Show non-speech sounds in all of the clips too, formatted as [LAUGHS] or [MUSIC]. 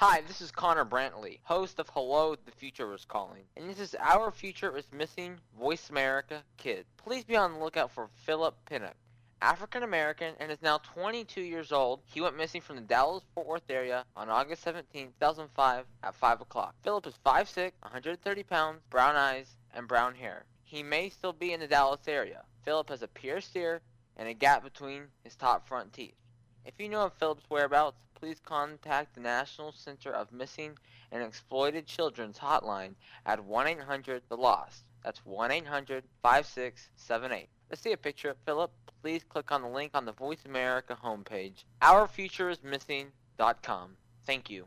Hi, this is Connor Brantley, host of Hello, the Future is Calling. And this is Our Future is Missing Voice America Kid. Please be on the lookout for Philip Pinnock. African American and is now 22 years old. He went missing from the Dallas Fort Worth area on August 17, 2005 at 5 o'clock. Philip is 5'6, 130 pounds, brown eyes, and brown hair. He may still be in the Dallas area. Philip has a pierced ear and a gap between his top front teeth. If you know of Philip's whereabouts, please contact the National Center of Missing and Exploited Children's hotline at 1-800-THE-LOST. That's 1-800-5678. Let's see a picture of Philip. Please click on the link on the Voice America homepage, ourfutureismissing.com. Thank you.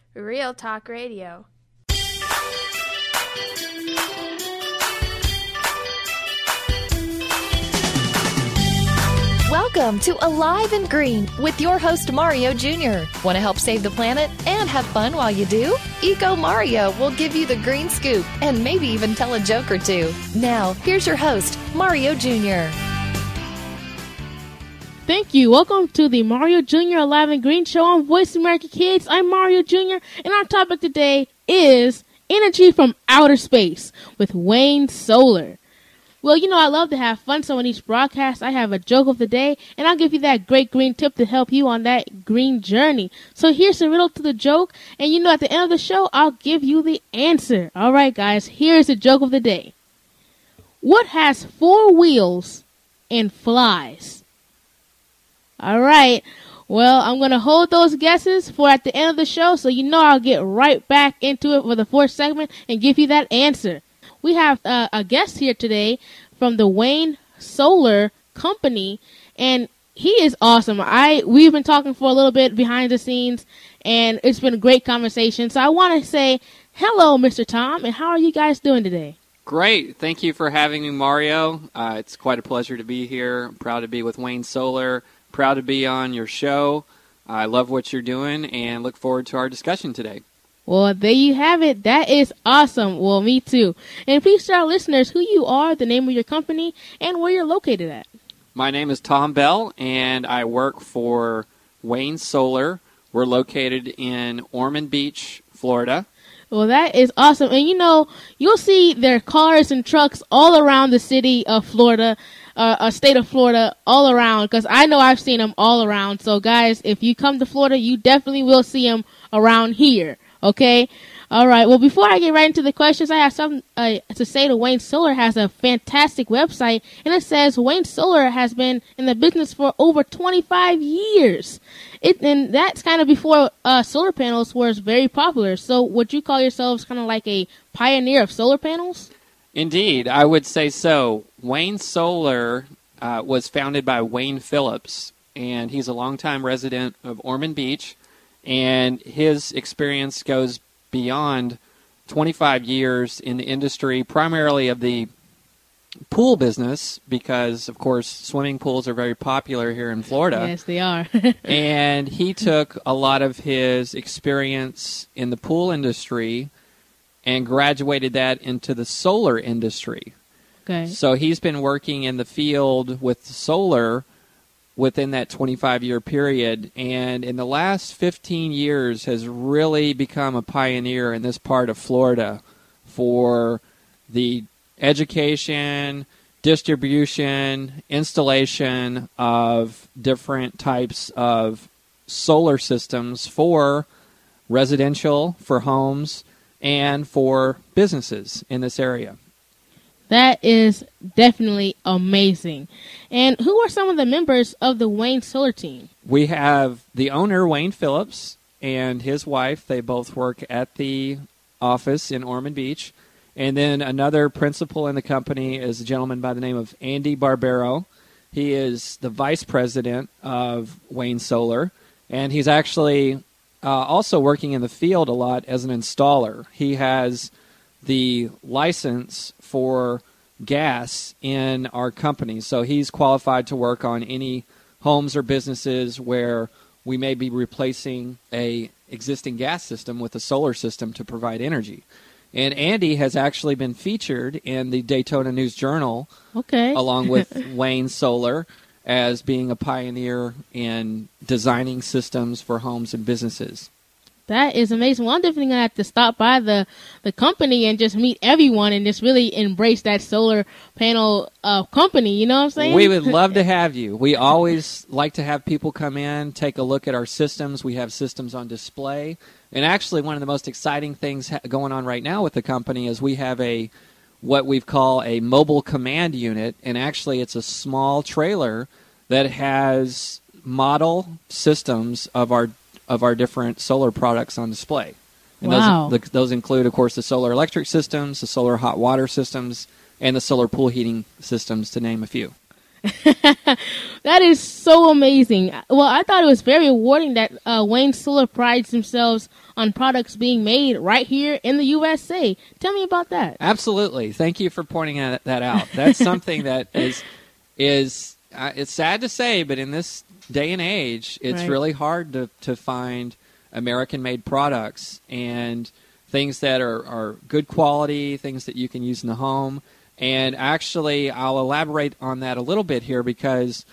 real talk radio. Welcome to Alive and Green with your host Mario Jr. Want to help save the planet and have fun while you do? Eco Mario will give you the green scoop and maybe even tell a joke or two. Now, here's your host, Mario Jr. Thank you. Welcome to the Mario Jr. Alive and Green Show on Voice America Kids. I'm Mario Jr. and our topic today is energy from outer space with Wayne Solar. Well, you know, I love to have fun, so in each broadcast, I have a joke of the day, and I'll give you that great green tip to help you on that green journey. So here's the riddle to the joke, and you know, at the end of the show, I'll give you the answer. All right, guys, here's the joke of the day. What has four wheels and flies? All right. Well, I'm going to hold those guesses for at the end of the show, so you know I'll get right back into it for the fourth segment and give you that answer we have uh, a guest here today from the Wayne Solar Company, and he is awesome. I we've been talking for a little bit behind the scenes, and it's been a great conversation. So I want to say hello, Mr. Tom, and how are you guys doing today? Great. Thank you for having me, Mario. Uh, it's quite a pleasure to be here. I'm proud to be with Wayne Solar. Proud to be on your show. I love what you're doing and look forward to our discussion today. Well, there you have it. That is awesome. Well, me too. And please tell our listeners who you are, the name of your company, and where you're located at. My name is Tom Bell, and I work for Wayne Solar. We're located in Ormond Beach, Florida. Well, that is awesome. And you know, you'll see their cars and trucks all around the city of Florida, uh, state of Florida, all around. Because I know I've seen them all around. So, guys, if you come to Florida, you definitely will see them around here. Okay. All right. Well, before I get right into the questions, I have something uh, to say to Wayne Solar has a fantastic website, and it says Wayne Solar has been in the business for over 25 years. It, and that's kind of before uh, solar panels were very popular. So, would you call yourselves kind of like a pioneer of solar panels? Indeed, I would say so. Wayne Solar uh, was founded by Wayne Phillips, and he's a longtime resident of Ormond Beach and his experience goes beyond 25 years in the industry, primarily of the pool business, because of course swimming pools are very popular here in Florida. Yes, they are. [LAUGHS] [LAUGHS] and he took a lot of his experience in the pool industry and graduated that into the solar industry. Okay. So he's been working in the field with solar within that 25 year period and in the last 15 years has really become a pioneer in this part of Florida for the education, distribution, installation of different types of solar systems for residential, for homes, and for businesses in this area. That is definitely amazing. And who are some of the members of the Wayne Solar team? We have the owner, Wayne Phillips, and his wife. They both work at the office in Ormond Beach. And then another principal in the company is a gentleman by the name of Andy Barbero. He is the vice president of Wayne Solar, and he's actually uh, also working in the field a lot as an installer. He has the license for gas in our company, so he's qualified to work on any homes or businesses where we may be replacing a existing gas system with a solar system to provide energy. And Andy has actually been featured in the Daytona News Journal Okay. along with [LAUGHS] Wayne Solar as being a pioneer in designing systems for homes and businesses. That is amazing. Well, I'm definitely gonna have to stop by the the company and just meet everyone and just really embrace that solar panel uh, company. You know what I'm saying? We would love to [LAUGHS] have you. We always like to have people come in, take a look at our systems. We have systems on display. And actually, one of the most exciting things ha- going on right now with the company is we have a what we've call a mobile command unit, and actually, it's a small trailer that has model systems of our of our different solar products on display. And Wow. those, the, those include, of course, the solar electric systems, the solar hot water systems, and the solar pool heating systems, to name a few. [LAUGHS] That is so amazing. Well, I thought it was very rewarding that uh, Wayne Solar prides themselves on products being made right here in the USA. Tell me about that. Absolutely. Thank you for pointing that out. That's [LAUGHS] something that is is uh, it's sad to say, but in this day and age, it's Right. really hard to to find American-made products and things that are are good quality, things that you can use in the home. And actually, I'll elaborate on that a little bit here because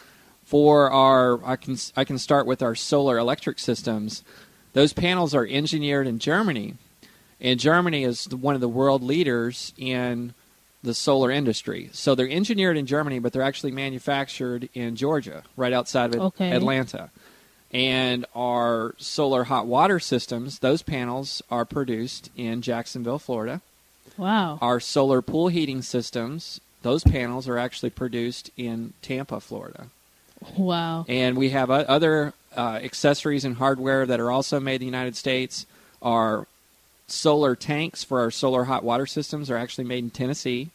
for our I can I can start with our solar electric systems. Those panels are engineered in Germany, and Germany is one of the world leaders in the solar industry. So they're engineered in Germany, but they're actually manufactured in Georgia, right outside of Okay. Atlanta. And our solar hot water systems, those panels are produced in Jacksonville, Florida. Wow. Our solar pool heating systems, those panels are actually produced in Tampa, Florida. Wow. And we have other uh, accessories and hardware that are also made in the United States. Our solar tanks for our solar hot water systems are actually made in Tennessee.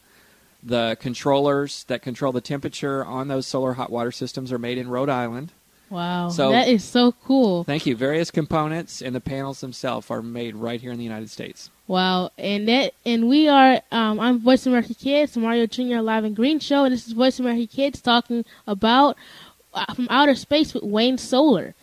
The controllers that control the temperature on those solar hot water systems are made in Rhode Island. Wow. So- that is so cool. Thank you. Various components and the panels themselves are made right here in the United States. Wow, and that and we are um, I'm Voice America Kids, Mario Jr. Live and Green Show, and this is Voice America Kids talking about uh, from outer space with Wayne Solar,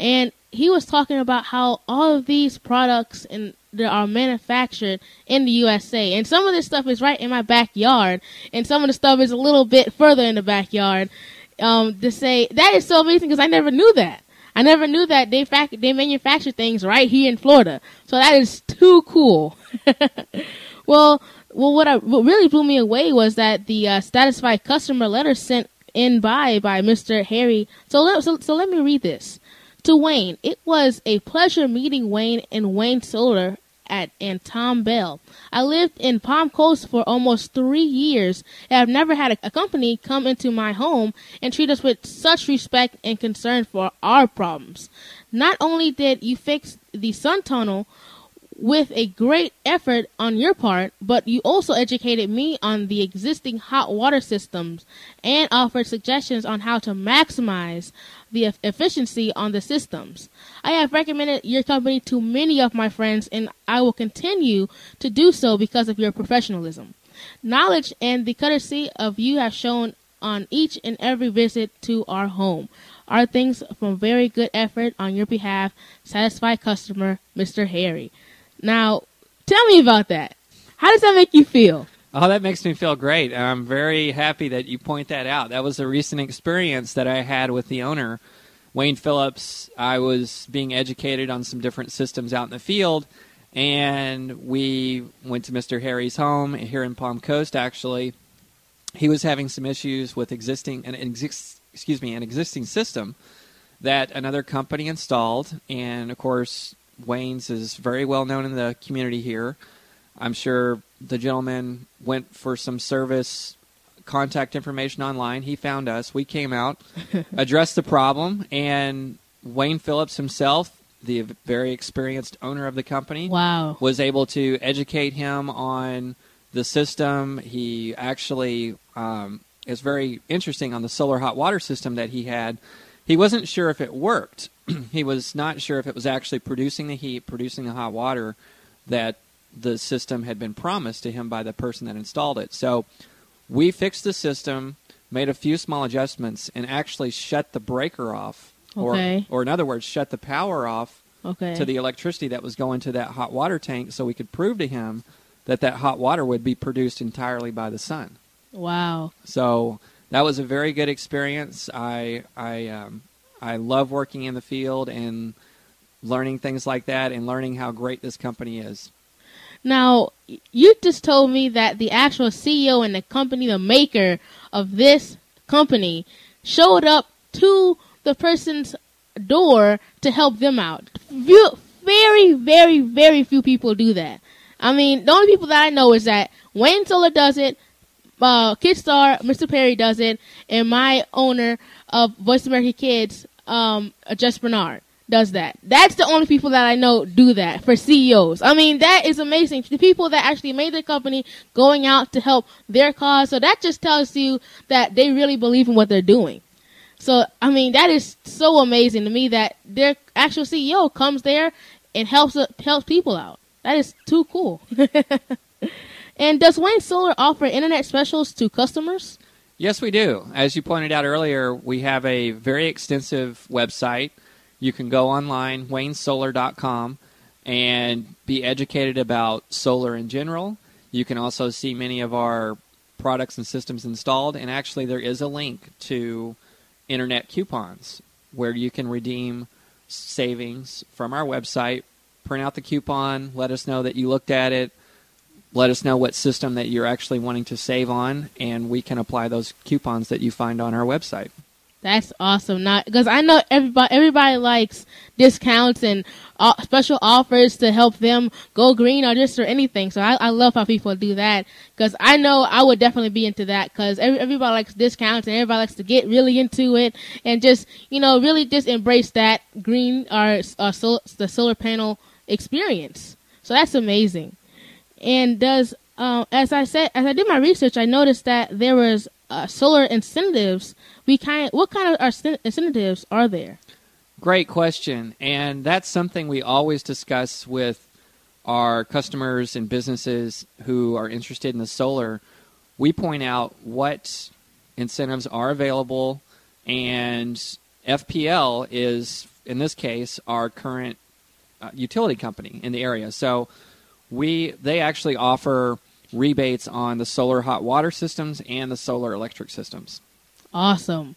and he was talking about how all of these products and that are manufactured in the USA, and some of this stuff is right in my backyard, and some of the stuff is a little bit further in the backyard. Um, to say that is so amazing because I never knew that. I never knew that they fac- they manufacture things right here in Florida. So that is too cool. [LAUGHS] well, well, what I, what really blew me away was that the uh, satisfied customer letter sent in by by Mr. Harry. So let so, so let me read this to Wayne. It was a pleasure meeting Wayne and Wayne Solar at and Tom Bell. I lived in Palm Coast for almost three years, and I've never had a company come into my home and treat us with such respect and concern for our problems. Not only did you fix the sun tunnel with a great effort on your part, but you also educated me on the existing hot water systems and offered suggestions on how to maximize the efficiency on the systems. I have recommended your company to many of my friends and I will continue to do so because of your professionalism. Knowledge and the courtesy of you have shown on each and every visit to our home are things from very good effort on your behalf. Satisfied customer, Mr. Harry. Now, tell me about that. How does that make you feel? Oh, that makes me feel great. I'm very happy that you point that out. That was a recent experience that I had with the owner, Wayne Phillips. I was being educated on some different systems out in the field, and we went to Mr. Harry's home here in Palm Coast. Actually, he was having some issues with existing an excuse me an existing system that another company installed, and of course, Wayne's is very well known in the community here. I'm sure the gentleman went for some service contact information online. He found us. We came out, [LAUGHS] addressed the problem, and Wayne Phillips himself, the very experienced owner of the company, Wow. was able to educate him on the system. He actually um, is very interesting on the solar hot water system that he had. He wasn't sure if it worked [CLEARS THROAT] he was not sure if it was actually producing the heat, producing the hot water that the system had been promised to him by the person that installed it. So we fixed the system, made a few small adjustments, and actually shut the breaker off. Okay. Or, or in other words, shut the power off Okay. to the electricity that was going to that hot water tank so we could prove to him that that hot water would be produced entirely by the sun. wow. So that was a very good experience. I I um, I love working in the field and learning things like that and learning how great this company is. Now, you just told me that the actual CEO and the company, the maker of this company, showed up to the person's door to help them out. Very, very, very few people do that. I mean, the only people that I know is that Wayne Solar does it, uh, Kidstar, Mr. Perry does it, and my owner of Voice America Kids, um, Jeff Spenard does that. That's the only people that I know do that for CEOs. I mean, that is amazing. The people that actually made the company going out to help their cause. So that just tells you that they really believe in what they're doing. So, I mean, that is so amazing to me that their actual CEO comes there and helps helps people out. That is too cool. [LAUGHS] and does Wayne Solar offer internet specials to customers? Yes, we do. As you pointed out earlier, we have a very extensive website. You can go online, waynesolar.com, and be educated about solar in general. You can also see many of our products and systems installed, and actually, there is a link to internet coupons where you can redeem savings from our website. Print out the coupon, let us know that you looked at it, let us know what system that you're actually wanting to save on, and we can apply those coupons that you find on our website. That's awesome. Not because I know everybody everybody likes discounts and uh, special offers to help them go green or just or anything. So I, I love how people do that because I know I would definitely be into that because every, everybody likes discounts and everybody likes to get really into it and just you know really just embrace that green or uh, sol- the solar panel experience. So that's amazing. And does uh, as I said, as I did my research, I noticed that there was uh, solar incentives. We kind, what kind of incentives are there? Great question, and that's something we always discuss with our customers and businesses who are interested in the solar. We point out what incentives are available, and FPL is, in this case, our current uh, utility company in the area. So we they actually offer rebates on the solar hot water systems and the solar electric systems. Awesome.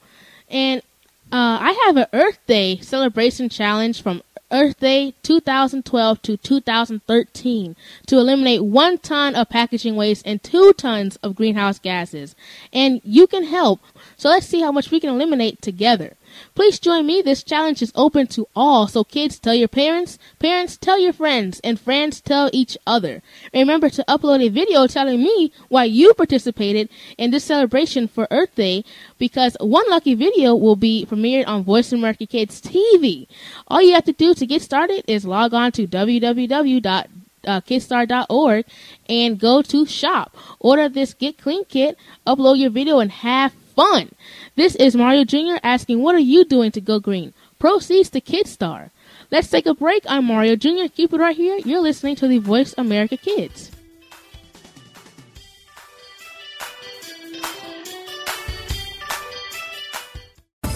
And uh, I have an Earth Day celebration challenge from Earth Day 2012 to 2013 to eliminate one ton of packaging waste and two tons of greenhouse gases. And you can help. So let's see how much we can eliminate together. Please join me. This challenge is open to all. So kids tell your parents, parents tell your friends, and friends tell each other. Remember to upload a video telling me why you participated in this celebration for Earth Day because one lucky video will be premiered on Voice America Kids TV. All you have to do to get started is log on to www uh, kidstar.org and go to shop. Order this Get Clean kit, upload your video, and have fun. This is Mario Jr. asking, What are you doing to go green? Proceeds to Kidstar. Let's take a break. I'm Mario Jr. Keep it right here. You're listening to the Voice America Kids.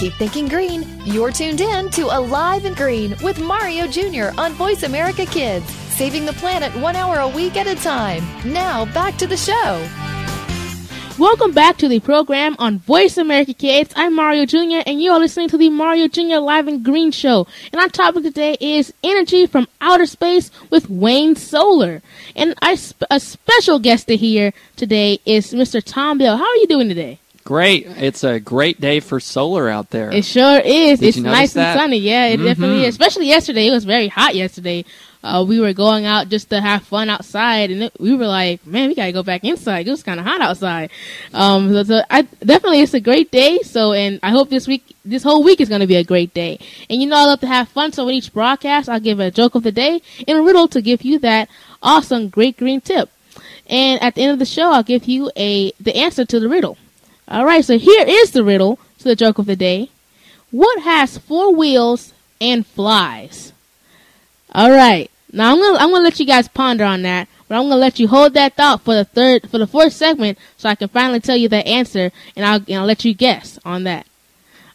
Keep thinking green. You're tuned in to Alive and Green with Mario Jr. on Voice America Kids, saving the planet one hour a week at a time. Now, back to the show. Welcome back to the program on Voice America Kids. I'm Mario Jr. and you are listening to the Mario Jr. Live and Green Show. And our topic today is energy from outer space with Wayne Solar. And I, a special guest to here today is Mr. Tom Bell. How are you doing today? Great. It's a great day for solar out there. It sure is. Did it's nice that? and sunny. Yeah, it Mhm. definitely is. Especially yesterday. It was very hot yesterday. Uh, we were going out just to have fun outside, and it, we were like, "Man, we gotta go back inside. It was kind of hot outside." Um, so, so I definitely it's a great day. So, and I hope this week, this whole week is gonna be a great day. And you know, I love to have fun. So, with each broadcast, I'll give a joke of the day and a riddle to give you that awesome great green tip. And at the end of the show, I'll give you a the answer to the riddle. All right, so here is the riddle to the joke of the day. What has four wheels and flies? All right. Now I'm gonna I'm gonna let you guys ponder on that, but I'm gonna let you hold that thought for the third for the fourth segment, so I can finally tell you the answer, and I'll and I'll let you guess on that.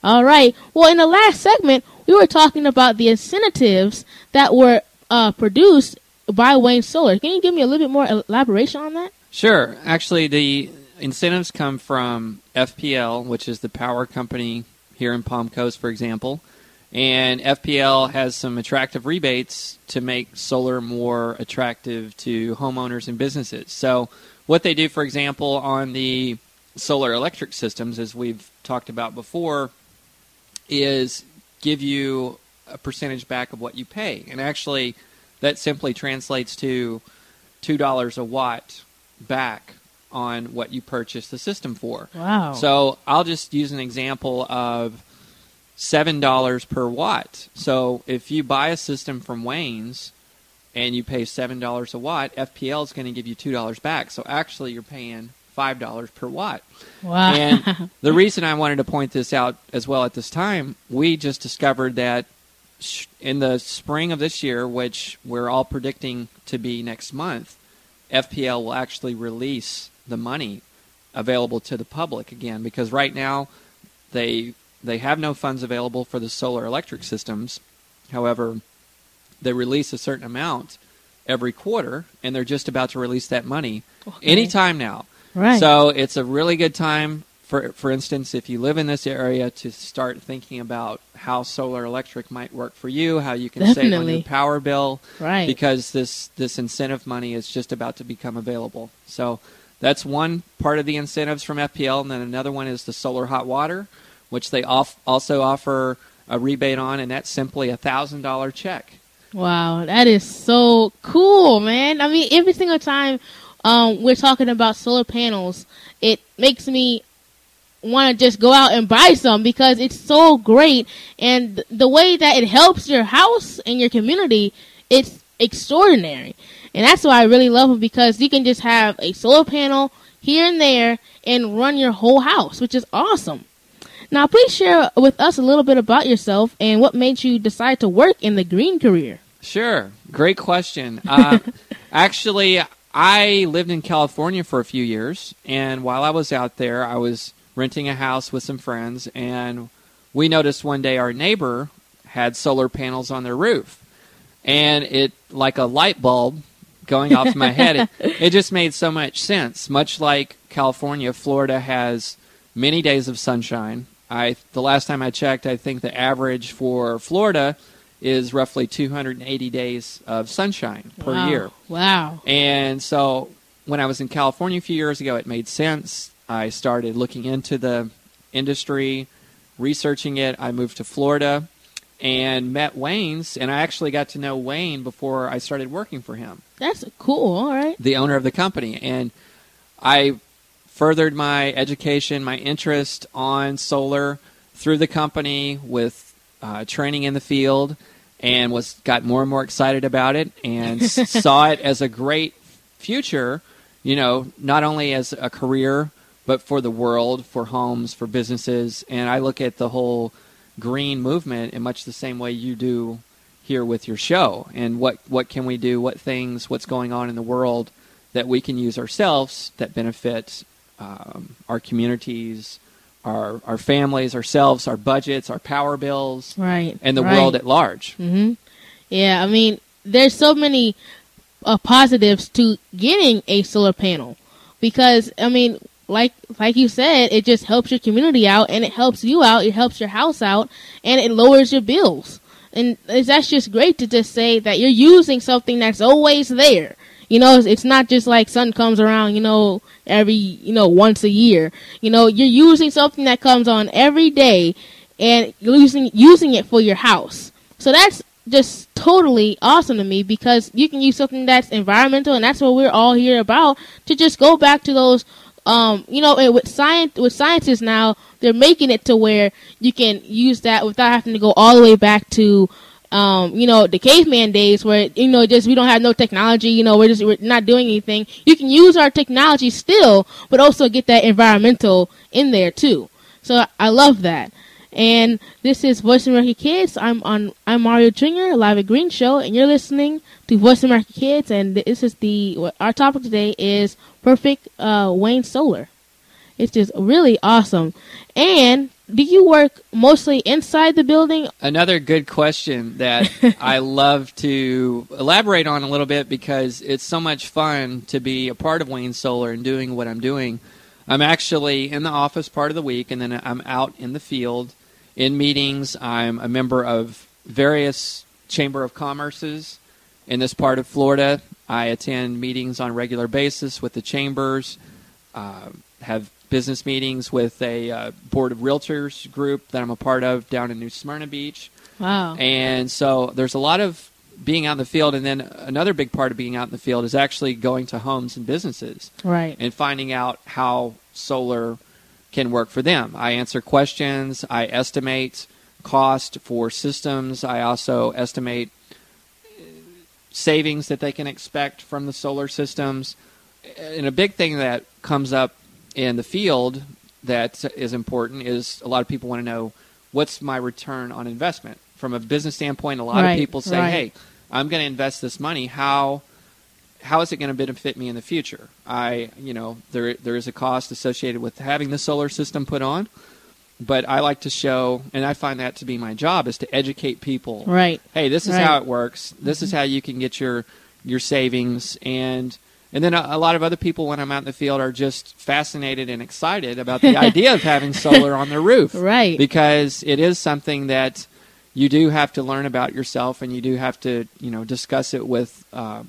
All right. Well, in the last segment, we were talking about the incentives that were uh, produced by Wayne Solar. Can you give me a little bit more elaboration on that? Sure. Actually, the incentives come from FPL, which is the power company here in Palm Coast, for example. And FPL has some attractive rebates to make solar more attractive to homeowners and businesses. So, what they do, for example, on the solar electric systems, as we've talked about before, is give you a percentage back of what you pay. And actually, that simply translates to $2 a watt back on what you purchase the system for. Wow. So I'll just use an example of seven dollars per watt. So if you buy a system from Wayne's and you pay seven dollars a watt, FPL is going to give you two dollars back. So actually, you're paying five dollars per watt. Wow. And [LAUGHS] the reason I wanted to point this out as well at this time, we just discovered that in the spring of this year, which we're all predicting to be next month, FPL will actually release the money available to the public again because right now they they have no funds available for the solar electric systems. However, they release a certain amount every quarter and they're just about to release that money anytime now. Right. So it's a really good time for for instance if you live in this area to start thinking about how solar electric might work for you, how you can save on your power bill Right. because this this incentive money is just about to become available. So that's one part of the incentives from FPL, and then another one is the solar hot water, which they off, also offer a rebate on, and that's simply a thousand dollar check. Wow, that is so cool, man. I mean, every single time um, we're talking about solar panels, it makes me want to just go out and buy some because it's so great. And th- the way that it helps your house and your community, it's extraordinary. And that's why I really love them because you can just have a solar panel here and there and run your whole house, which is awesome. Now, please share with us a little bit about yourself and what made you decide to work in the green career. Sure, great question. Uh, [LAUGHS] actually, I lived in California for a few years, and while I was out there, I was renting a house with some friends, and we noticed one day our neighbor had solar panels on their roof, and it like a light bulb going off my head. It, it just made so much sense. Much like California, Florida has many days of sunshine. I the last time I checked, I think the average for Florida is roughly 280 days of sunshine per wow. year. Wow. And so when I was in California a few years ago, it made sense. I started looking into the industry, researching it. I moved to Florida and met Wayne's, and I actually got to know Wayne before I started working for him. That's cool. All right. The owner of the company. And I furthered my education, my interest on solar through the company with uh, training in the field and was got more and more excited about it and [LAUGHS] saw it as a great future you know not only as a career but for the world for homes for businesses and i look at the whole green movement in much the same way you do here with your show and what what can we do what things what's going on in the world that we can use ourselves that benefit um, our communities our our families, ourselves, our budgets, our power bills, right, and the right. world at large. hmm Yeah, I mean, there's so many uh, positives to getting a solar panel because I mean, like like you said, it just helps your community out and it helps you out. It helps your house out and it lowers your bills. And that's just great to just say that you're using something that's always there. You know, it's, not just like sun comes around, you know, every, you know, once a year. You know, you're using something that comes on every day and using, using it for your house. So that's just totally awesome to me because you can use something that's environmental and that's what we're all here about to just go back to those um, you know, and with science, with scientists now, they're making it to where you can use that without having to go all the way back to um, you know, the caveman days where, you know, just we don't have no technology, you know, we're just we're not doing anything. You can use our technology still, but also get that environmental in there too. So I love that. And this is Voice America Kids. I'm on I'm Mario Jr. live at Green Show, and you're listening to Voice America Kids. And this is the our topic today is perfect uh, Wayne Solar. It's just really awesome. And do you work mostly inside the building? Another good question that [LAUGHS] I love to elaborate on a little bit because it's so much fun to be a part of Wayne Solar and doing what I'm doing. I'm actually in the office part of the week, and then I'm out in the field in meetings. I'm a member of various Chamber of Commerces in this part of Florida. I attend meetings on a regular basis with the chambers, uh, have business meetings with a uh, board of realtors group that I'm a part of down in New Smyrna Beach. Wow. And so there's a lot of being out in the field. And then another big part of being out in the field is actually going to homes and businesses. Right. And finding out how solar can work for them. I answer questions, I estimate cost for systems, I also estimate uh, savings that they can expect from the solar systems. Uh, and a big thing that comes up in the field that is important is a lot of people want to know what's my return on investment from a business standpoint. A lot Right, of people say, right. "Hey, I'm going to invest this money. How how is it going to benefit me in the future?" I, you know, there there is a cost associated with having the solar system put on, but I like to show, and I find that to be my job, is to educate people. Right. Hey, this is Right. Mm-hmm. how it works. This is how you can get your your savings and. And then a, a lot of other people, when I'm out in the field, are just fascinated and excited about the [LAUGHS] idea of having solar on their roof Right. because it is something that you do have to learn about yourself and you do have to you know discuss it with uh,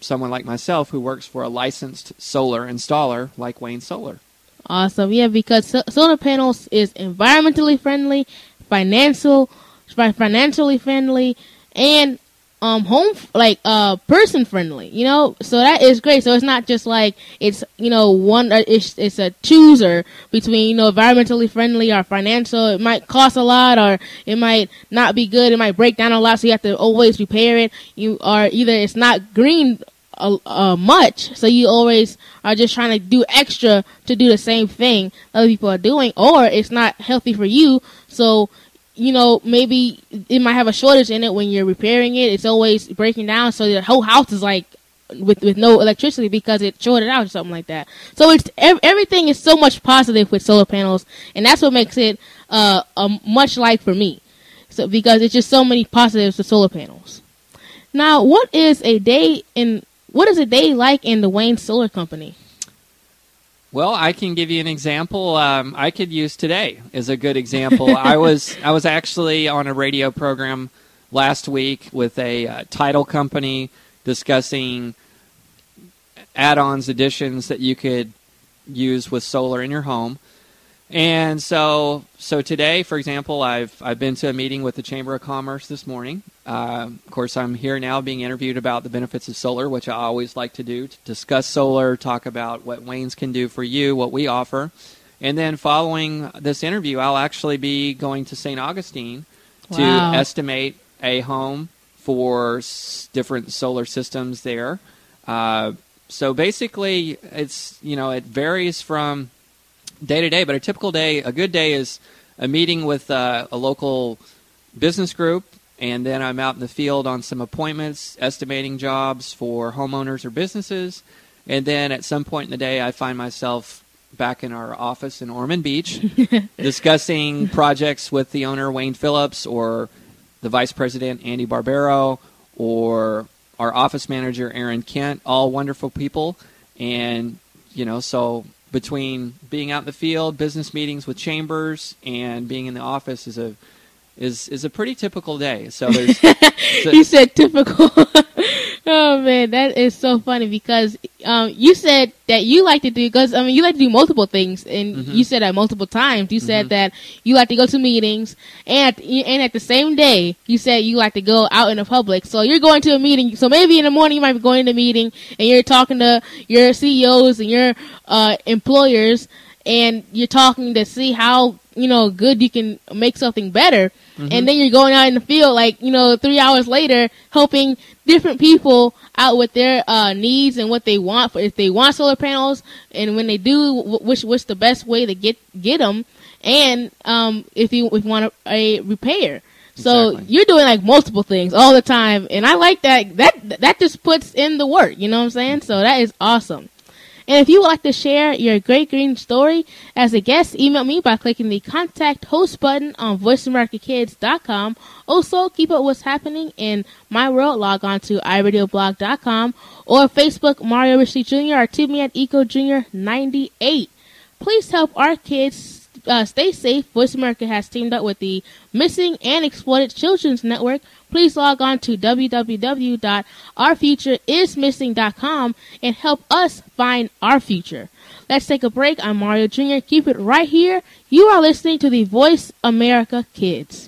someone like myself who works for a licensed solar installer like Wayne Solar. Awesome. Yeah, because solar panels is environmentally friendly, financial, financially friendly, and um home like uh person friendly. You know, so that is great. So it's not just like it's you know one. uh, It's it's a chooser between you know environmentally friendly or financial. It might cost a lot, or it might not be good. It might break down a lot, so you have to always repair it. You are either it's not green uh, uh, much, so you always are just trying to do extra to do the same thing other people are doing, or it's not healthy for you, so you know maybe it might have a shortage in it when you're repairing it. It's always breaking down, so the whole house is like with with no electricity because it shorted out or something like that. So it's ev- everything is so much positive with solar panels, and that's what makes it uh, a much like for me. So because it's just so many positives to solar panels. Now, what is a day in what is a day like in the Wayne Solar Company? Well, I can give you an example. Um, I could use today as a good example. I [LAUGHS] was I was actually on a radio program last week with a uh, title company discussing add-ons, additions that you could use with solar in your home. And so, so today, for example, I've I've been to a meeting with the Chamber of Commerce this morning. Uh, of course, I'm here now being interviewed about the benefits of solar, which I always like to do to discuss solar, talk about what Wayne's can do for you, what we offer, and then following this interview, I'll actually be going to St. Augustine to estimate a home for s- different solar systems there. Uh, so basically, it's you know it varies from day to day, but a typical day, a good day is a meeting with uh, a local business group, and then I'm out in the field on some appointments, estimating jobs for homeowners or businesses, and then at some point in the day, I find myself back in our office in Ormond Beach [LAUGHS] discussing projects with the owner Wayne Phillips or the vice president Andy Barbero or our office manager Aaron Kent, all wonderful people, and you know, so between being out in the field, business meetings with chambers, and being in the office is a is is a pretty typical day. So there's [LAUGHS] so- you said typical. [LAUGHS] oh man, that is so funny because um, you said that you like to do because I mean you like to do multiple things, and Mm-hmm. you said that multiple times. You said that you like to go to meetings, and and at the same day you said you like to go out in the public. So you're going to a meeting. So maybe in the morning you might be going to a meeting, and you're talking to your CEOs and your uh, employers, and you're talking to see how you know good you can make something better. And then you're going out in the field like you know three hours later helping different people out with their uh, needs and what they want for if they want solar panels and when they do wh- which what's the best way to get get them and um, if you if you want a, a repair. So Exactly. you're doing like multiple things all the time. And i like that that that just puts in the work you know what i'm saying? So that is awesome and if you would like to share your Great Green story as a guest, email me by clicking the contact host button on voiceamericakids.com. Also, keep up what's happening in my world. Log on to iradioblog.com or Facebook Mario Richie Jr. or tweet me at Eco Jr. 98. Please help our kids uh, stay safe. Voice America has teamed up with the Missing and Exploited Children's Network. Please log on to www.ourfutureismissing.com and help us find our future. Let's take a break. I'm Mario Jr. Keep it right here. You are listening to the Voice America Kids.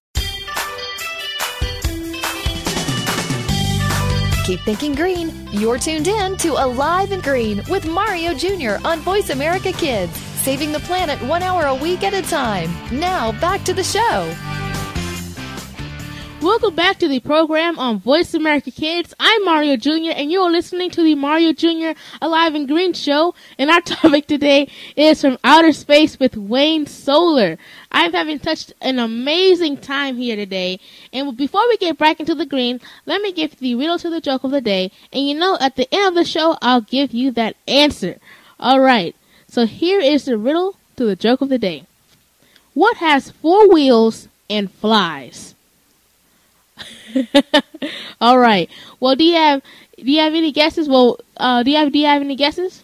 Keep thinking green. You're tuned in to Alive and Green with Mario Jr. on Voice America Kids, saving the planet one hour a week at a time. Now, back to the show. Welcome back to the program on Voice America Kids. I'm Mario Jr. and you're listening to the Mario Jr. Alive and Green show. And our [LAUGHS] topic today is from outer space with Wayne Solar. I'm having such an amazing time here today. And before we get back into the green, let me give the riddle to the joke of the day. And you know, at the end of the show, I'll give you that answer. All right. So here is the riddle to the joke of the day. What has four wheels and flies? [LAUGHS] All right. Well, do you have do you have any guesses? Well, uh, do you have do you have any guesses,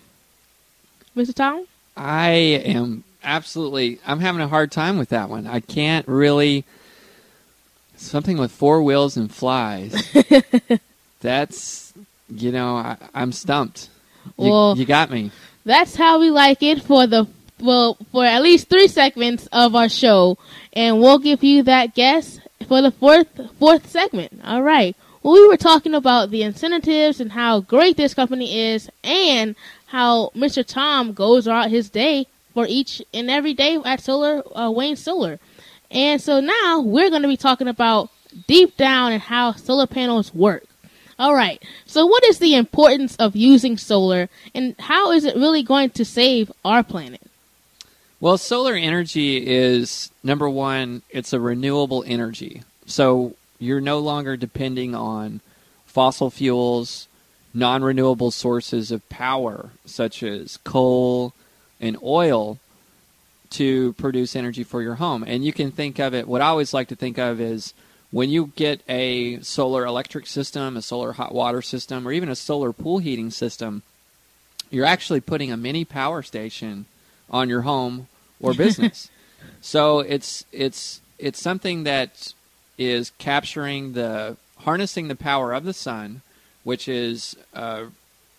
Mr. Tom? I am absolutely. I'm having a hard time with that one. I can't really. Something with four wheels and flies. [LAUGHS] That's you know I, I'm stumped. You, Well- you got me. That's how we like it for the well for at least three segments of our show, and we'll give you that guess for the fourth fourth segment. All right. Well, we were talking about the incentives and how great this company is, and how Mr. Tom goes out his day for each and every day at Solar uh, Wayne Solar, and so now we're going to be talking about deep down and how solar panels work. All right. So, what is the importance of using solar, and how is it really going to save our planet? Well, solar energy is number one, it's a renewable energy. So you're no longer depending on fossil fuels, non renewable sources of power, such as coal and oil, to produce energy for your home. And you can think of it, what I always like to think of is when you get a solar electric system, a solar hot water system, or even a solar pool heating system, you're actually putting a mini power station on your home or [LAUGHS] business. so it's it's it's something that is capturing the harnessing the power of the sun, which is a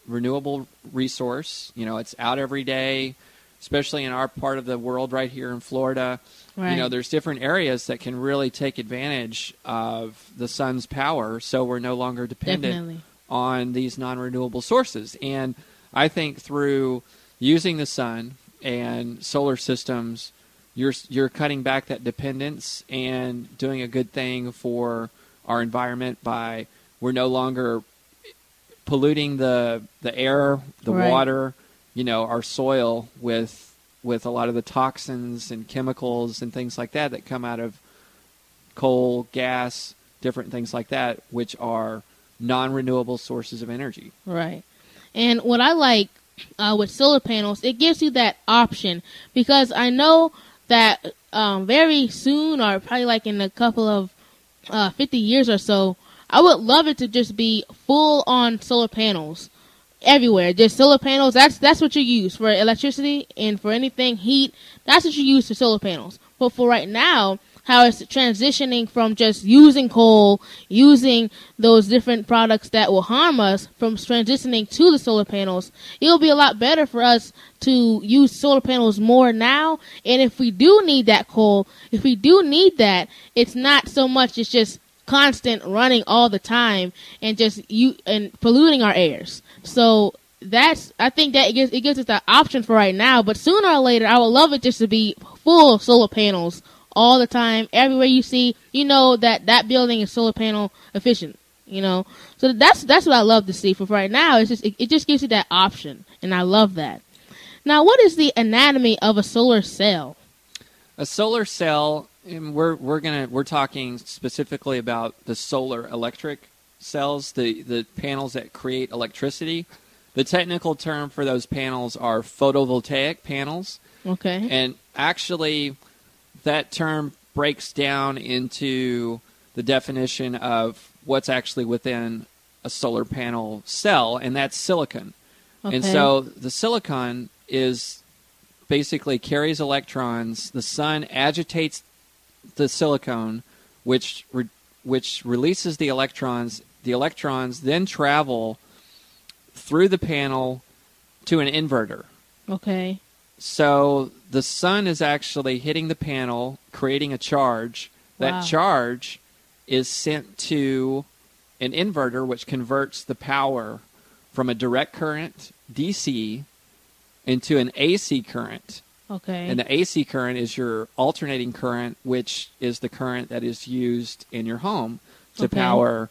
renewable resource. You know, it's out every day, especially in our part of the world right here in Florida. Right. You know, there's different areas that can really take advantage of the sun's power, so we're no longer dependent Definitely. on these non-renewable sources. And I think through using the sun and solar systems, you're you're cutting back that dependence and doing a good thing for our environment by we're no longer polluting the the air, the Right. water, you know, our soil with with a lot of the toxins and chemicals and things like that that come out of coal, gas, different things like that, which are non-renewable sources of energy. Right. And what I like uh, with solar panels, it gives you that option because I know that um, very soon, or probably like in a couple of uh, 50 years or so, I would love it to just be full on solar panels everywhere. Just solar panels. That's that's what you use for electricity and for anything heat. That's what you use for solar panels. But for right now, how it's transitioning from just using coal, using those different products that will harm us, from transitioning to the solar panels, it'll be a lot better for us to use solar panels more now. And if we do need that coal, if we do need that, it's not so much. It's just constant running all the time and just you and polluting our airs. So that's I think that it gives it gives us the option for right now. But sooner or later, I would love it just to be full solar panels all the time, everywhere you see. You know that that building is solar panel efficient. You know, so that's that's what I love to see. For right now, it's just it, it just gives you that option, and I love that. Now, what is the anatomy of a solar cell? A solar cell, and we're we're gonna we're talking specifically about the solar electric cells, the the panels that create electricity. The technical term for those panels are photovoltaic panels, Okay. and actually, that term breaks down into the definition of what's actually within a solar panel cell, and that's silicon. Okay. And so the silicon is basically carries electrons. The sun agitates the silicone, which re- which releases the electrons. The electrons then travel through the panel to an inverter. Okay. So the sun is actually hitting the panel, creating a charge. Wow. That charge is sent to an inverter, which converts the power from a direct current DC into an AC current. Okay. And the AC current is your alternating current, which is the current that is used in your home to Okay. power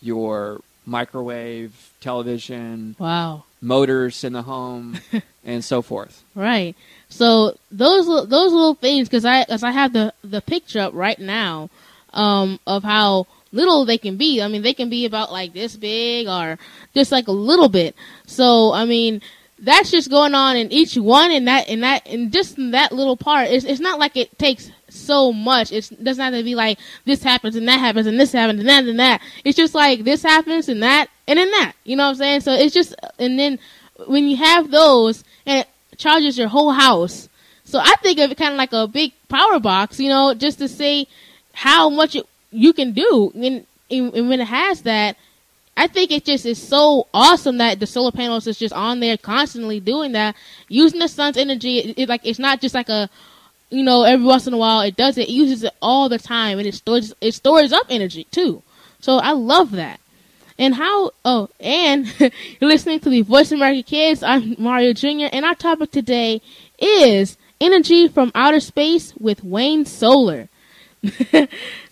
your microwave, television, wow. motors in the home, [LAUGHS] and so forth. Right. So those those little things, because I as I have the the picture up right now, um, of how little they can be. I mean, they can be about like this big or just like a little bit. So I mean, that's just going on in each one, and that and that and just in that little part. It's it's not like it takes so much. It's, it doesn't have to be like this happens and that happens and this happens and that and that. It's just like this happens and that and then that. You know what I'm saying? So it's just and then when you have those and it charges your whole house. So I think of it kind of like a big power box, you know, just to say how much it, you can do. And, and when it has that, I think it just is so awesome that the solar panels is just on there constantly doing that, using the sun's energy. It, it like it's not just like a, you know, every once in a while it does it. It uses it all the time, and it stores it stores up energy too. So I love that. And how? Oh, and you're [LAUGHS] listening to the Voice America Kids. I'm Mario Jr. And our topic today is energy from outer space with Wayne Solar. [LAUGHS]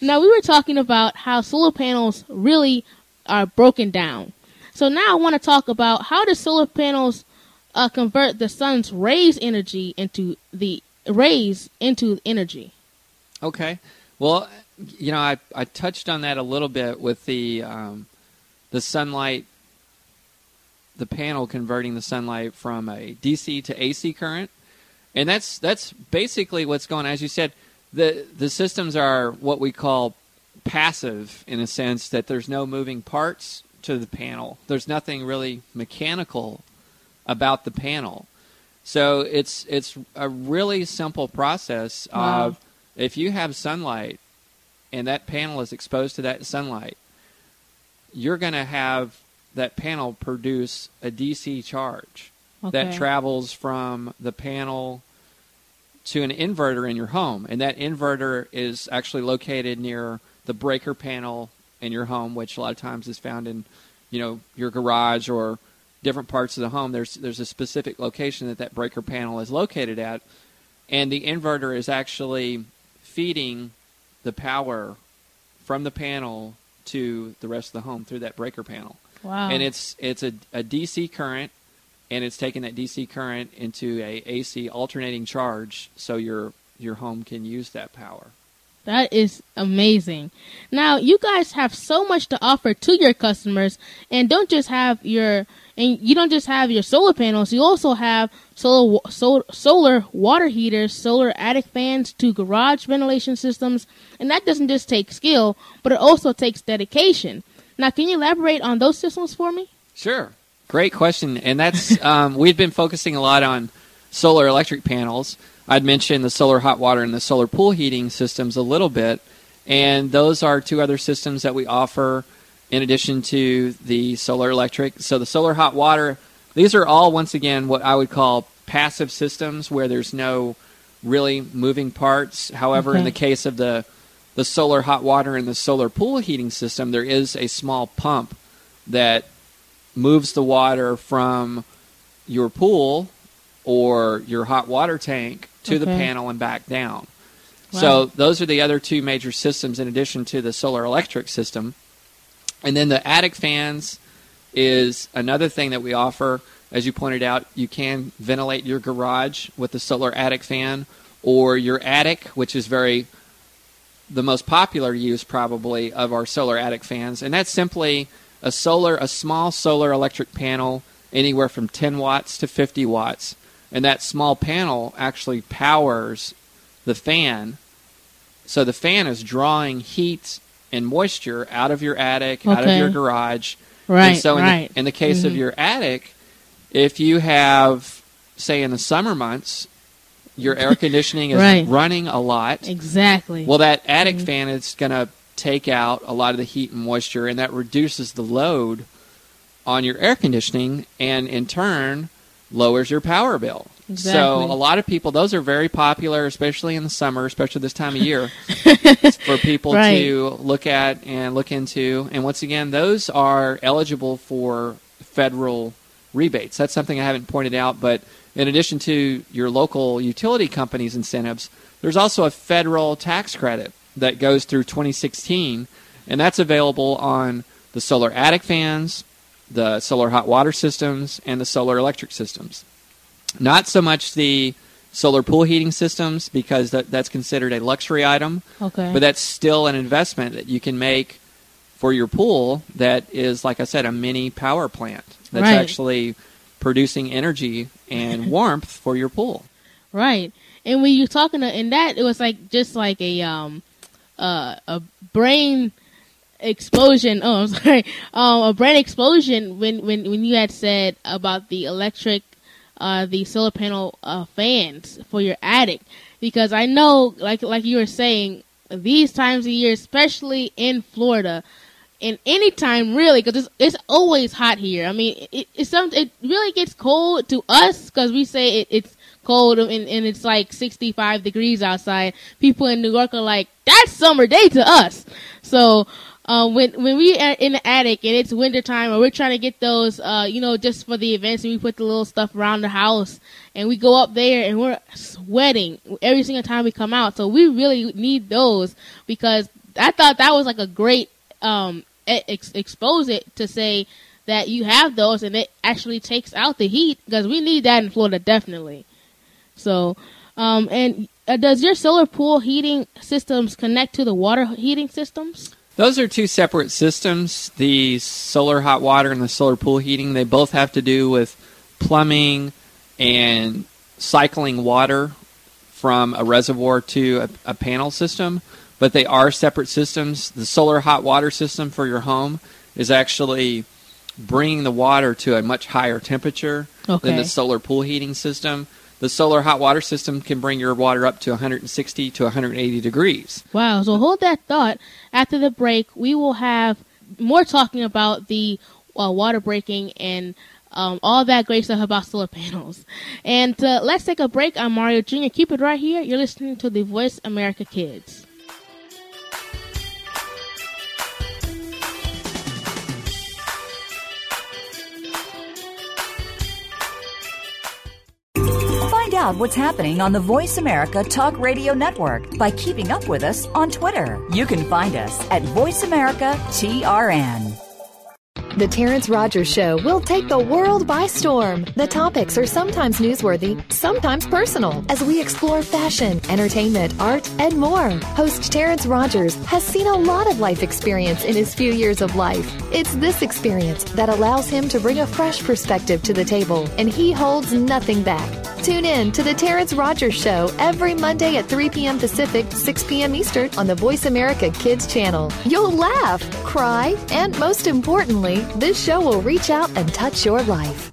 now we were talking about how solar panels really are broken down. So now I want to talk about how do solar panels uh, convert the sun's rays energy into the rays into energy. Okay. Well, you know, I, I touched on that a little bit with the um, the sunlight, the panel converting the sunlight from a DC to AC current, and that's that's basically what's going. on. As you said, the the systems are what we call passive in a sense that there's no moving parts to the panel. There's nothing really mechanical about the panel. So it's it's a really simple process Wow. of if you have sunlight and that panel is exposed to that sunlight, you're going to have that panel produce a DC charge that travels from the panel to an inverter in your home. And that inverter is actually located near the breaker panel in your home, which a lot of times is found in, you know, your garage or different parts of the home. There's there's a specific location that that breaker panel is located at, and the inverter is actually feeding the power from the panel to the rest of the home through that breaker panel. Wow. And it's it's a, a DC current, and it's taking that DC current into a AC alternating charge, so your your home can use that power. That is amazing. Now, you guys have so much to offer to your customers and don't just have your and you don't just have your solar panels, you also have solar solar water heaters, solar attic fans to garage ventilation systems, and that doesn't just take skill, but it also takes dedication. Now, can you elaborate on those systems for me? Sure. Great question. And that's, [LAUGHS] um, we've been focusing a lot on solar electric panels. I'd mentioned the solar hot water and the solar pool heating systems a little bit. And those are two other systems that we offer in addition to the solar electric. So the solar hot water, these are all, once again, what I would call passive systems where there's no really moving parts. However, in the case of the the solar hot water and the solar pool heating system, there is a small pump that moves the water from your pool or your hot water tank to the panel and back down. Wow. So those are the other two major systems in addition to the solar electric system. And then the attic fans is another thing that we offer. As you pointed out, you can ventilate your garage with the solar attic fan or your attic, which is very the most popular use probably of our solar attic fans, and that's simply a solar, a small solar electric panel, anywhere from 10 watts to 50 watts, and that small panel actually powers the fan. So the fan is drawing heat and moisture out of your attic, out of your garage, Right. And so in, right. the, in the case of Mhm. your attic, if you have, say, in the summer months, your air [LAUGHS] conditioning is Right. running a lot. Exactly. Well, that attic Mhm. fan is going to take out a lot of the heat and moisture, and that reduces the load on your air conditioning, and in turn lowers your power bill. So a lot of people, those are very popular, especially in the summer, especially this time of year, [LAUGHS] for people Right. to look at and look into. And once again, those are eligible for federal rebates. That's something I haven't pointed out, but in addition to your local utility companies' incentives, there's also a federal tax credit that goes through 2016, and that's available on the solar attic fans, the solar hot water systems, and the solar electric systems. Not so much the solar pool heating systems because that, that's considered a luxury item, Okay. but that's still an investment that you can make for your pool that is, like I said, a mini power plant that's Right. actually producing energy and [LAUGHS] warmth for your pool. Right. And when you're talking to, and that it was like just like a um uh a brain explosion. Oh, I'm [LAUGHS] sorry. Um, a brain explosion when when when you had said about the electric, uh, the solar panel uh, fans for your attic, because I know, like like you were saying, these times of year, especially in Florida. And any time really, because it's it's always hot here. I mean, it it's some it really gets cold to us because we say it, it's cold and, and it's like 65 degrees outside. People in New York are like, that's summer day to us. So, uh, when, when we are in the attic and it's winter time or we're trying to get those, uh, you know, just for the events and we put the little stuff around the house and we go up there and we're sweating every single time we come out. So we really need those because I thought that was like a great, um, ex- expose it to say that you have those and it actually takes out the heat because we need that in Florida definitely. So, um, and uh, does your solar pool heating systems connect to the water heating systems? Those are two separate systems. The solar hot water and the solar pool heating, they both have to do with plumbing and cycling water from a reservoir to a, a panel system, but they are separate systems. The solar hot water system for your home is actually bringing the water to a much higher temperature than the solar pool heating system. The solar hot water system can bring your water up to 160 to 180 degrees. Wow. So hold that thought. After the break, we will have more talking about the uh, water breaking and um, all that great stuff about solar panels. And uh, let's take a break. I'm Mario Jr. Keep it right here. You're listening to the Voice America Kids. Out what's happening on the Voice America Talk Radio Network by keeping up with us on Twitter. You can find us at Voice America TRN. The Terrence Rogers Show will take the world by storm. The topics are sometimes newsworthy, sometimes personal, as we explore fashion, entertainment, art, and more. Host Terrence Rogers has seen a lot of life experience in his few years of life. It's this experience that allows him to bring a fresh perspective to the table, and he holds nothing back. Tune in to The Terrence Rogers Show every Monday at 3 p.m. Pacific, 6 p.m. Eastern on the Voice America Kids channel. You'll laugh, cry, and most importantly, this show will reach out and touch your life.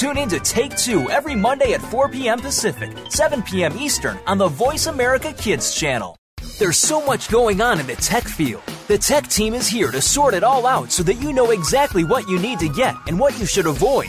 Tune in to Take Two every Monday at 4 p.m. Pacific, 7 p.m. Eastern on the Voice America Kids channel. There's so much going on in the tech field. The tech team is here to sort it all out so that you know exactly what you need to get and what you should avoid.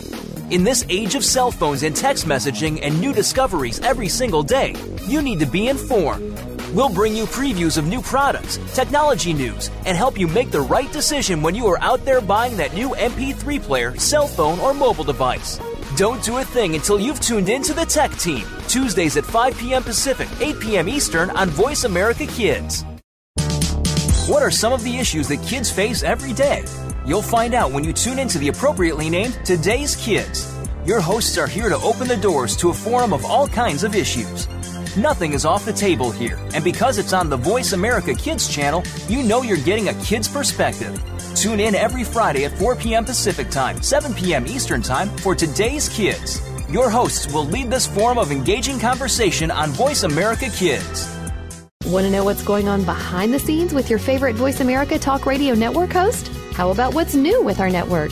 In this age of cell phones and text messaging and new discoveries every single day, you need to be informed. We'll bring you previews of new products, technology news, and help you make the right decision when you are out there buying that new MP3 player, cell phone, or mobile device. Don't do a thing until you've tuned in to the Tech Team, Tuesdays at 5 p.m. Pacific, 8 p.m. Eastern on Voice America Kids. What are some of the issues that kids face every day? You'll find out when you tune into the appropriately named Today's Kids. Your hosts are here to open the doors to a forum of all kinds of issues. Nothing is off the table here, and because it's on the Voice America Kids channel, you know you're getting a kid's perspective. Tune in every Friday at 4 p.m. Pacific Time, 7 p.m. Eastern Time for Today's Kids. Your hosts will lead this forum of engaging conversation on Voice America Kids. Want to know what's going on behind the scenes with your favorite Voice America Talk Radio Network host? How about what's new with our network?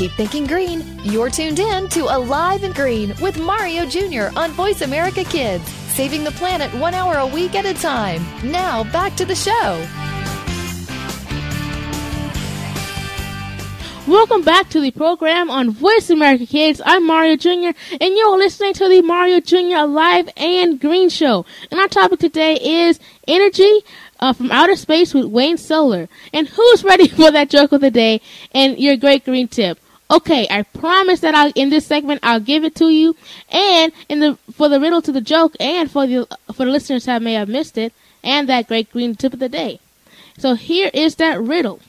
Keep thinking green. You're tuned in to Alive and Green with Mario Jr. on Voice America Kids, saving the planet one hour a week at a time. Now, back to the show. Welcome back to the program on Voice America Kids. I'm Mario Jr. and you're listening to the Mario Jr. Alive and Green Show. And our topic today is energy uh, from outer space with Wayne Solar. And who's ready [LAUGHS] for that joke of the day and your great green tip? Okay, I promise that I'll in this segment I'll give it to you, and in the for the riddle to the joke, and for the for the listeners that may have missed it, and that great green tip of the day. So here is that riddle.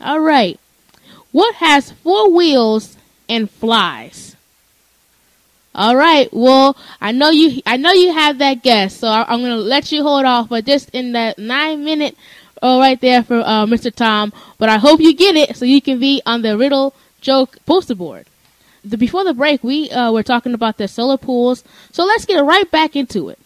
All right, what has four wheels and flies? All right. Well, I know you. I know you have that guess, so I, am to let you hold off. But just in that nine minute, oh, right there for uh, Mr. Tom. But I hope you get it, so you can be on the riddle joke poster board. The, before the break, we uh, were talking about the solar pools, so let's get right back into it.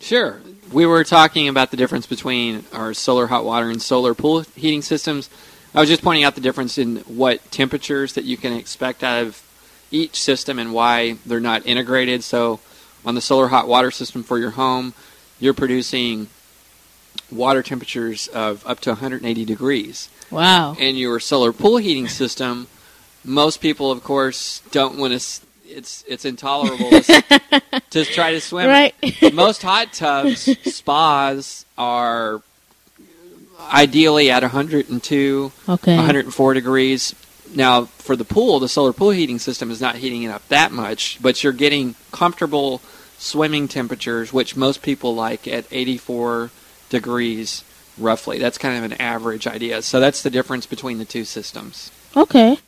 Sure. We were talking about the difference between our solar hot water and solar pool heating systems. I was just pointing out the difference in what temperatures that you can expect out of each system and why they're not integrated. So, on the solar hot water system for your home, you're producing water temperatures of up to 180 degrees. Wow. And your solar pool heating system most people, of course, don't want to. It's it's intolerable to, [LAUGHS] to try to swim. Right. most hot tubs, [LAUGHS] spas are ideally at 102, okay. 104 degrees. Now, for the pool, the solar pool heating system is not heating it up that much, but you're getting comfortable swimming temperatures, which most people like at 84 degrees roughly. That's kind of an average idea. So that's the difference between the two systems. Okay.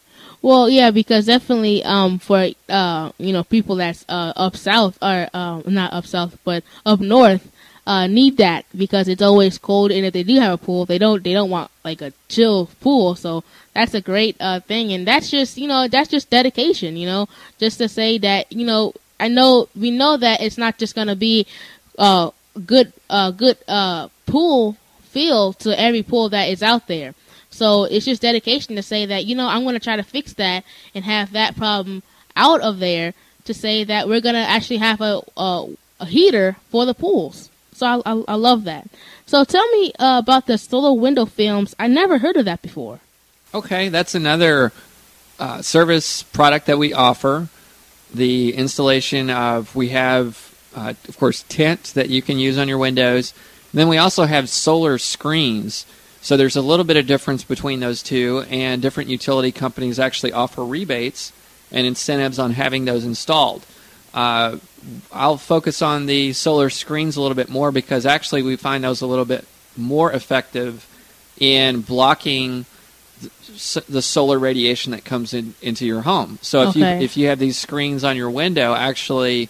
Well, yeah, because definitely um, for uh, you know people that's uh, up south or uh, not up south but up north uh, need that because it's always cold and if they do have a pool they don't they don't want like a chill pool. So that's a great uh, thing and that's just you know that's just dedication you know just to say that you know I know we know that it's not just gonna be uh good uh good uh pool feel to every pool that is out there so it's just dedication to say that, you know, I'm going to try to fix that and have that problem out of there to say that we're going to actually have a, a, a, heater for the pools. So I, I, I love that. So tell me uh, about the solar window films. I never heard of that before. Okay, that's another uh, service product that we offer. The installation of, we have, uh, of course, tent that you can use on your windows. And then we also have solar screens so there's a little bit of difference between those two, and different utility companies actually offer rebates and incentives on having those installed. Uh, I'll focus on the solar screens a little bit more because actually we find those a little bit more effective in blocking the solar radiation that comes in into your home. So if okay. you if you have these screens on your window, actually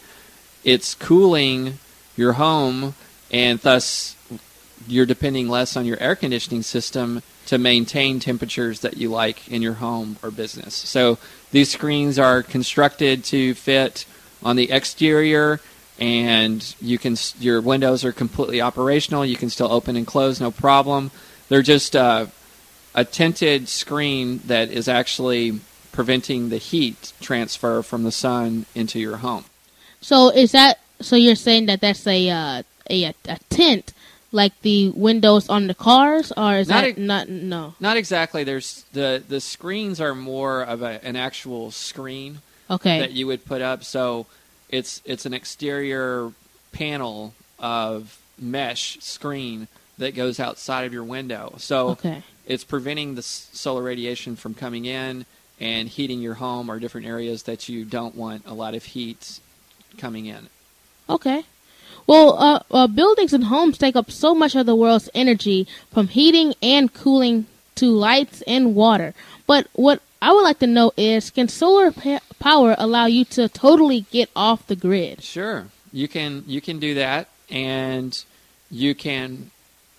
it's cooling your home and thus you're depending less on your air conditioning system to maintain temperatures that you like in your home or business. So these screens are constructed to fit on the exterior, and you can your windows are completely operational. You can still open and close, no problem. They're just uh, a tinted screen that is actually preventing the heat transfer from the sun into your home. So is that so? You're saying that that's a uh, a a tint like the windows on the cars, or is Not that e- not no? Not exactly. There's the the screens are more of a, an actual screen Okay. that you would put up. So it's it's an exterior panel of mesh screen that goes outside of your window. So Okay. it's preventing the s- solar radiation from coming in and heating your home or different areas that you don't want a lot of heat coming in. Okay. Well, uh, uh, buildings and homes take up so much of the world's energy, from heating and cooling to lights and water. But what I would like to know is, can solar pa- power allow you to totally get off the grid? Sure, you can you can do that, and you can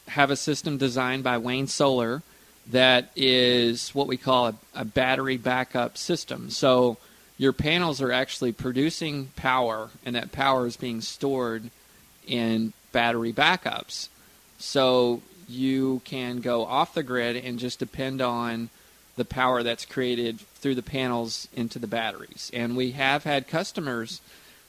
have a system designed by Wayne Solar that is what we call a, a battery backup system. So your panels are actually producing power, and that power is being stored in battery backups. So you can go off the grid and just depend on the power that's created through the panels into the batteries. And we have had customers,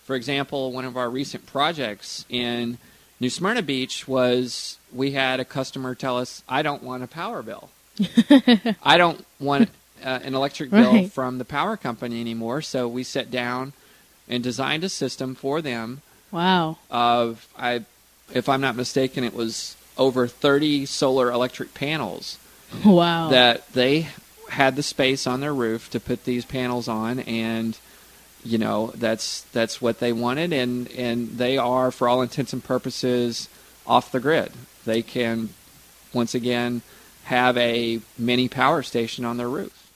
for example, one of our recent projects in New Smyrna Beach was we had a customer tell us, I don't want a power bill. [LAUGHS] I don't want uh, an electric bill Right. from the power company anymore. So we sat down and designed a system for them Wow. of I, if I'm not mistaken, it was over 30 solar electric panels Wow. that they had the space on their roof to put these panels on, and you know that's that's what they wanted, and and they are for all intents and purposes off the grid. They can once again have a mini power station on their roof.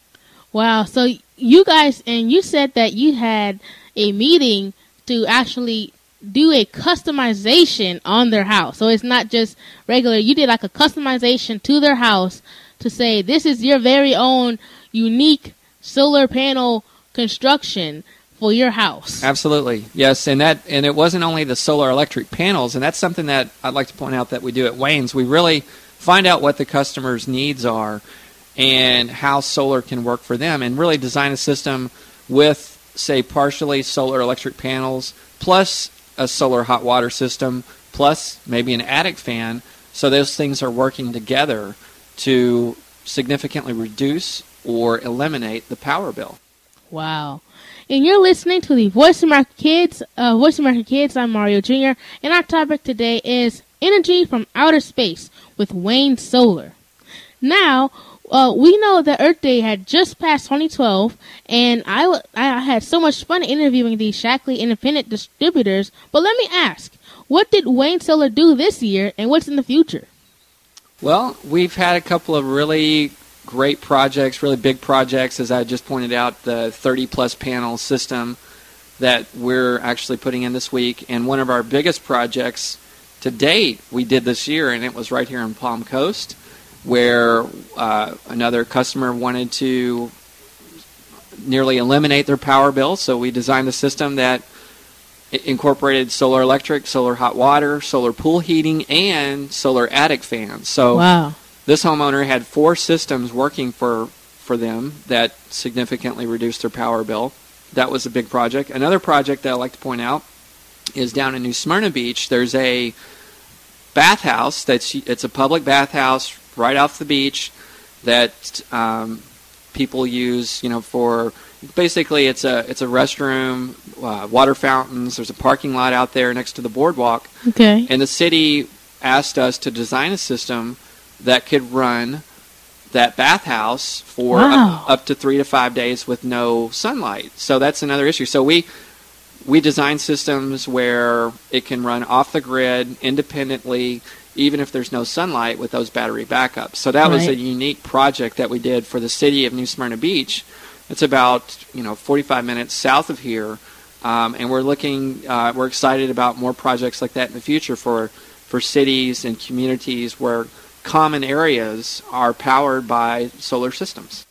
Wow. So you guys, and you said that you had a meeting to actually do a customization on their house. So it's not just regular. You did like a customization to their house to say this is your very own unique solar panel construction for your house. Absolutely, yes, and that and it wasn't only the solar electric panels, and that's something that I'd like to point out that we do at Wayne's. We really find out what the customer's needs are and how solar can work for them, and really design a system with, say, partially solar electric panels plus a solar hot water system plus maybe an attic fan, so those things are working together to significantly reduce or eliminate the power bill. Wow. And you're listening to the Voice America Kids, uh, Voice America Kids. I'm Mario Jr. And our topic today is energy from outer space with Wayne Solar. Now, uh, we know that Earth Day had just passed 2012, and I, w- I had so much fun interviewing these Shaklee independent distributors. But let me ask, what did Wayne Solar do this year, and what's in the future? Well, we've had a couple of really great projects, really big projects, as I just pointed out, the 30 plus panel system that we're actually putting in this week. And one of our biggest projects to date we did this year, and it was right here in Palm Coast, where uh, another customer wanted to nearly eliminate their power bill. So we designed a system that incorporated solar electric, solar hot water, solar pool heating, and solar attic fans. So Wow. this homeowner had four systems working for for them that significantly reduced their power bill. That was a big project. Another project that I like to point out is down in New Smyrna Beach. There's a bathhouse that's it's a public bathhouse right off the beach that um, people use, you know, for basically it's a it's a restroom, uh, water fountains. There's a parking lot out there next to the boardwalk. Okay. And the city asked us to design a system that could run that bathhouse for Wow. up, up to three to five days with no sunlight. So that's another issue. So we we design systems where it can run off the grid independently, even if there's no sunlight, with those battery backups. So that was a unique project that we did for the city of New Smyrna Beach. It's about you know 45 minutes south of here, um, and we're looking. Uh, we're excited about more projects like that in the future for for cities and communities where common areas are powered by solar systems.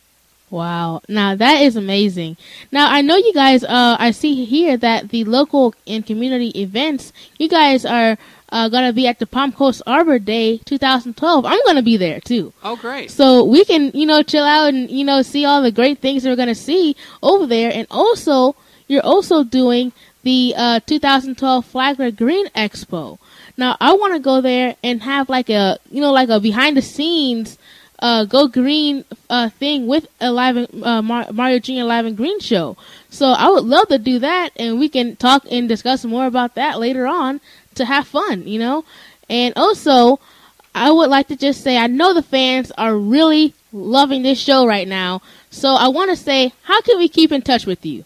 Wow. Now that is amazing. Now I know you guys uh I see here that the local and community events, you guys are uh, gonna be at the Palm Coast Arbor Day 2012. I'm gonna be there too. Oh, great. So we can, you know, chill out and, you know, see all the great things that we're gonna see over there. And also, you're also doing the uh, 2012 Flagler Green Expo. Now I want to go there and have like a, you know, like a behind the scenes uh, Go Green uh, thing with a live uh, Mar- Mario Jr. Live and Green show. So I would love to do that, and we can talk and discuss more about that later on to have fun, you know. And also, I would like to just say I know the fans are really loving this show right now. So I want to say, how can we keep in touch with you?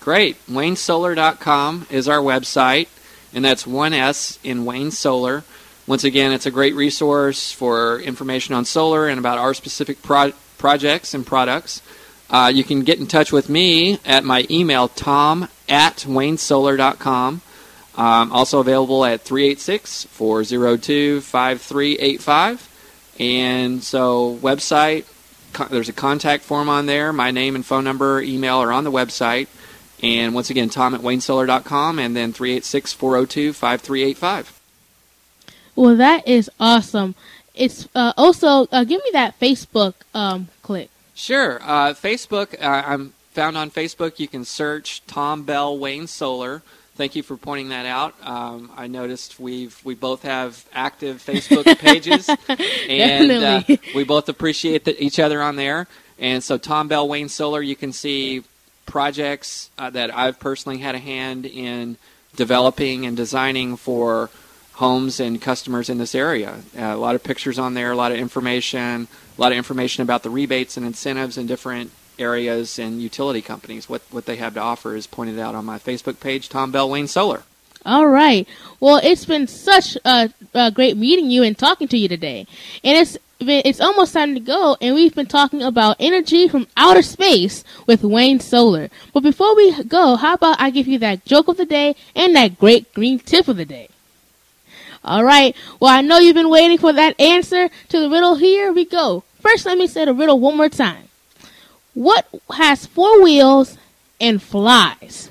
Great. WayneSolar.com is our website, and that's one S in Wayne Solar. Once again, it's a great resource for information on solar and about our specific pro- projects and products. Uh, you can get in touch with me at my email, tom at waynesolar.com. Um, also available at 386 402 5385. And so, website, there's a contact form on there. My name and phone number, email are on the website. And once again, tom at waynesolar.com and then 386 402 5385. Well, that is awesome. It's uh, also uh, give me that Facebook um, click. Sure. Uh, Facebook, uh, I'm found on Facebook. You can search Tom Bell Wayne Solar. Thank you for pointing that out. Um, I noticed we've we both have active Facebook [LAUGHS] pages, [LAUGHS] and uh, we both appreciate the, each other on there. And so, Tom Bell Wayne Solar, you can see projects uh, that I've personally had a hand in developing and designing for homes and customers in this area. Uh, a lot of pictures on there, a lot of information, a lot of information about the rebates and incentives and different areas and utility companies. What what they have to offer is pointed out on my Facebook page, Tom Bell Wayne Solar. All right. Well, it's been such a, a great meeting you and talking to you today, and it's been, it's almost time to go. And we've been talking about energy from outer space with Wayne Solar. But before we go, how about I give you that joke of the day and that great green tip of the day? All right. Well, I know you've been waiting for that answer to the riddle. Here we go. First, let me say the riddle one more time. What has four wheels and flies?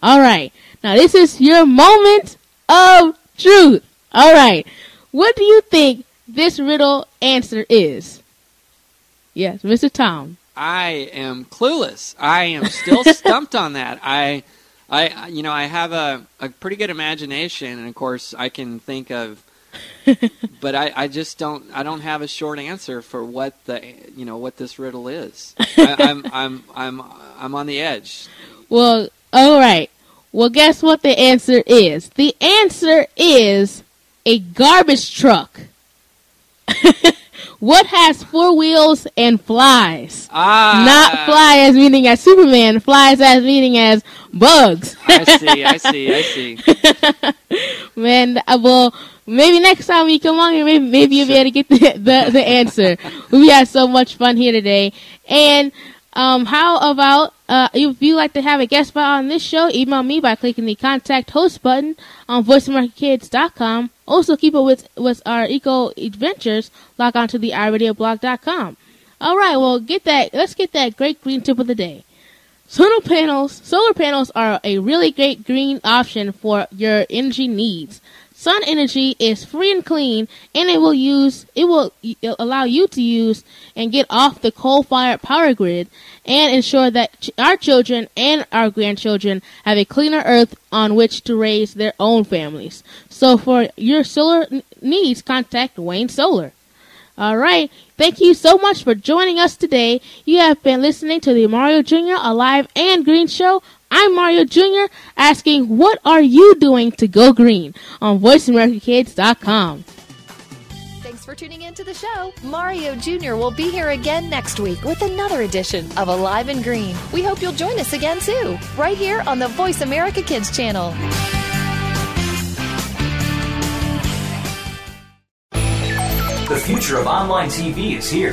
All right. Now, this is your moment of truth. All right. What do you think this riddle answer is? Yes, Mr. Tom. I am clueless. I am still [LAUGHS] stumped on that. I, I, you know, I have a, a pretty good imagination, and of course, I can think of, [LAUGHS] but I, I just don't. I don't have a short answer for what the, you know, what this riddle is. I, I'm, [LAUGHS] I'm, I'm, I'm on the edge. Well, all right. Well, guess what the answer is? The answer is a garbage truck. [LAUGHS] what has four wheels and flies? Ah, Not fly as meaning as Superman, flies as meaning as bugs. I see. I see. I see. Man, uh, well, maybe next time we come on here, maybe, maybe you'll be able to get the, the, the answer. we had so much fun here today. And um, how about uh, if you'd like to have a guest spot on this show, email me by clicking the contact host button on voiceamericakids.com. Also, keep up with, with our eco adventures. Log on to the iradioblog.com. All right, well, get that. Let's get that great green tip of the day. Solar panels, solar panels are a really great green option for your energy needs. Sun energy is free and clean, and it will use it will allow you to use and get off the coal-fired power grid, and ensure that our children and our grandchildren have a cleaner earth on which to raise their own families. So, for your solar needs, contact Wayne Solar. All right. Thank you so much for joining us today. You have been listening to the Mario Jr. Alive and Green Show. I'm Mario Jr. asking, what are you doing to go green on VoiceAmericaKids.com. Thanks for tuning in to the show. Mario Jr. will be here again next week with another edition of Alive and Green. We hope you'll join us again too, right here on the Voice America Kids channel. The future of online TV is here.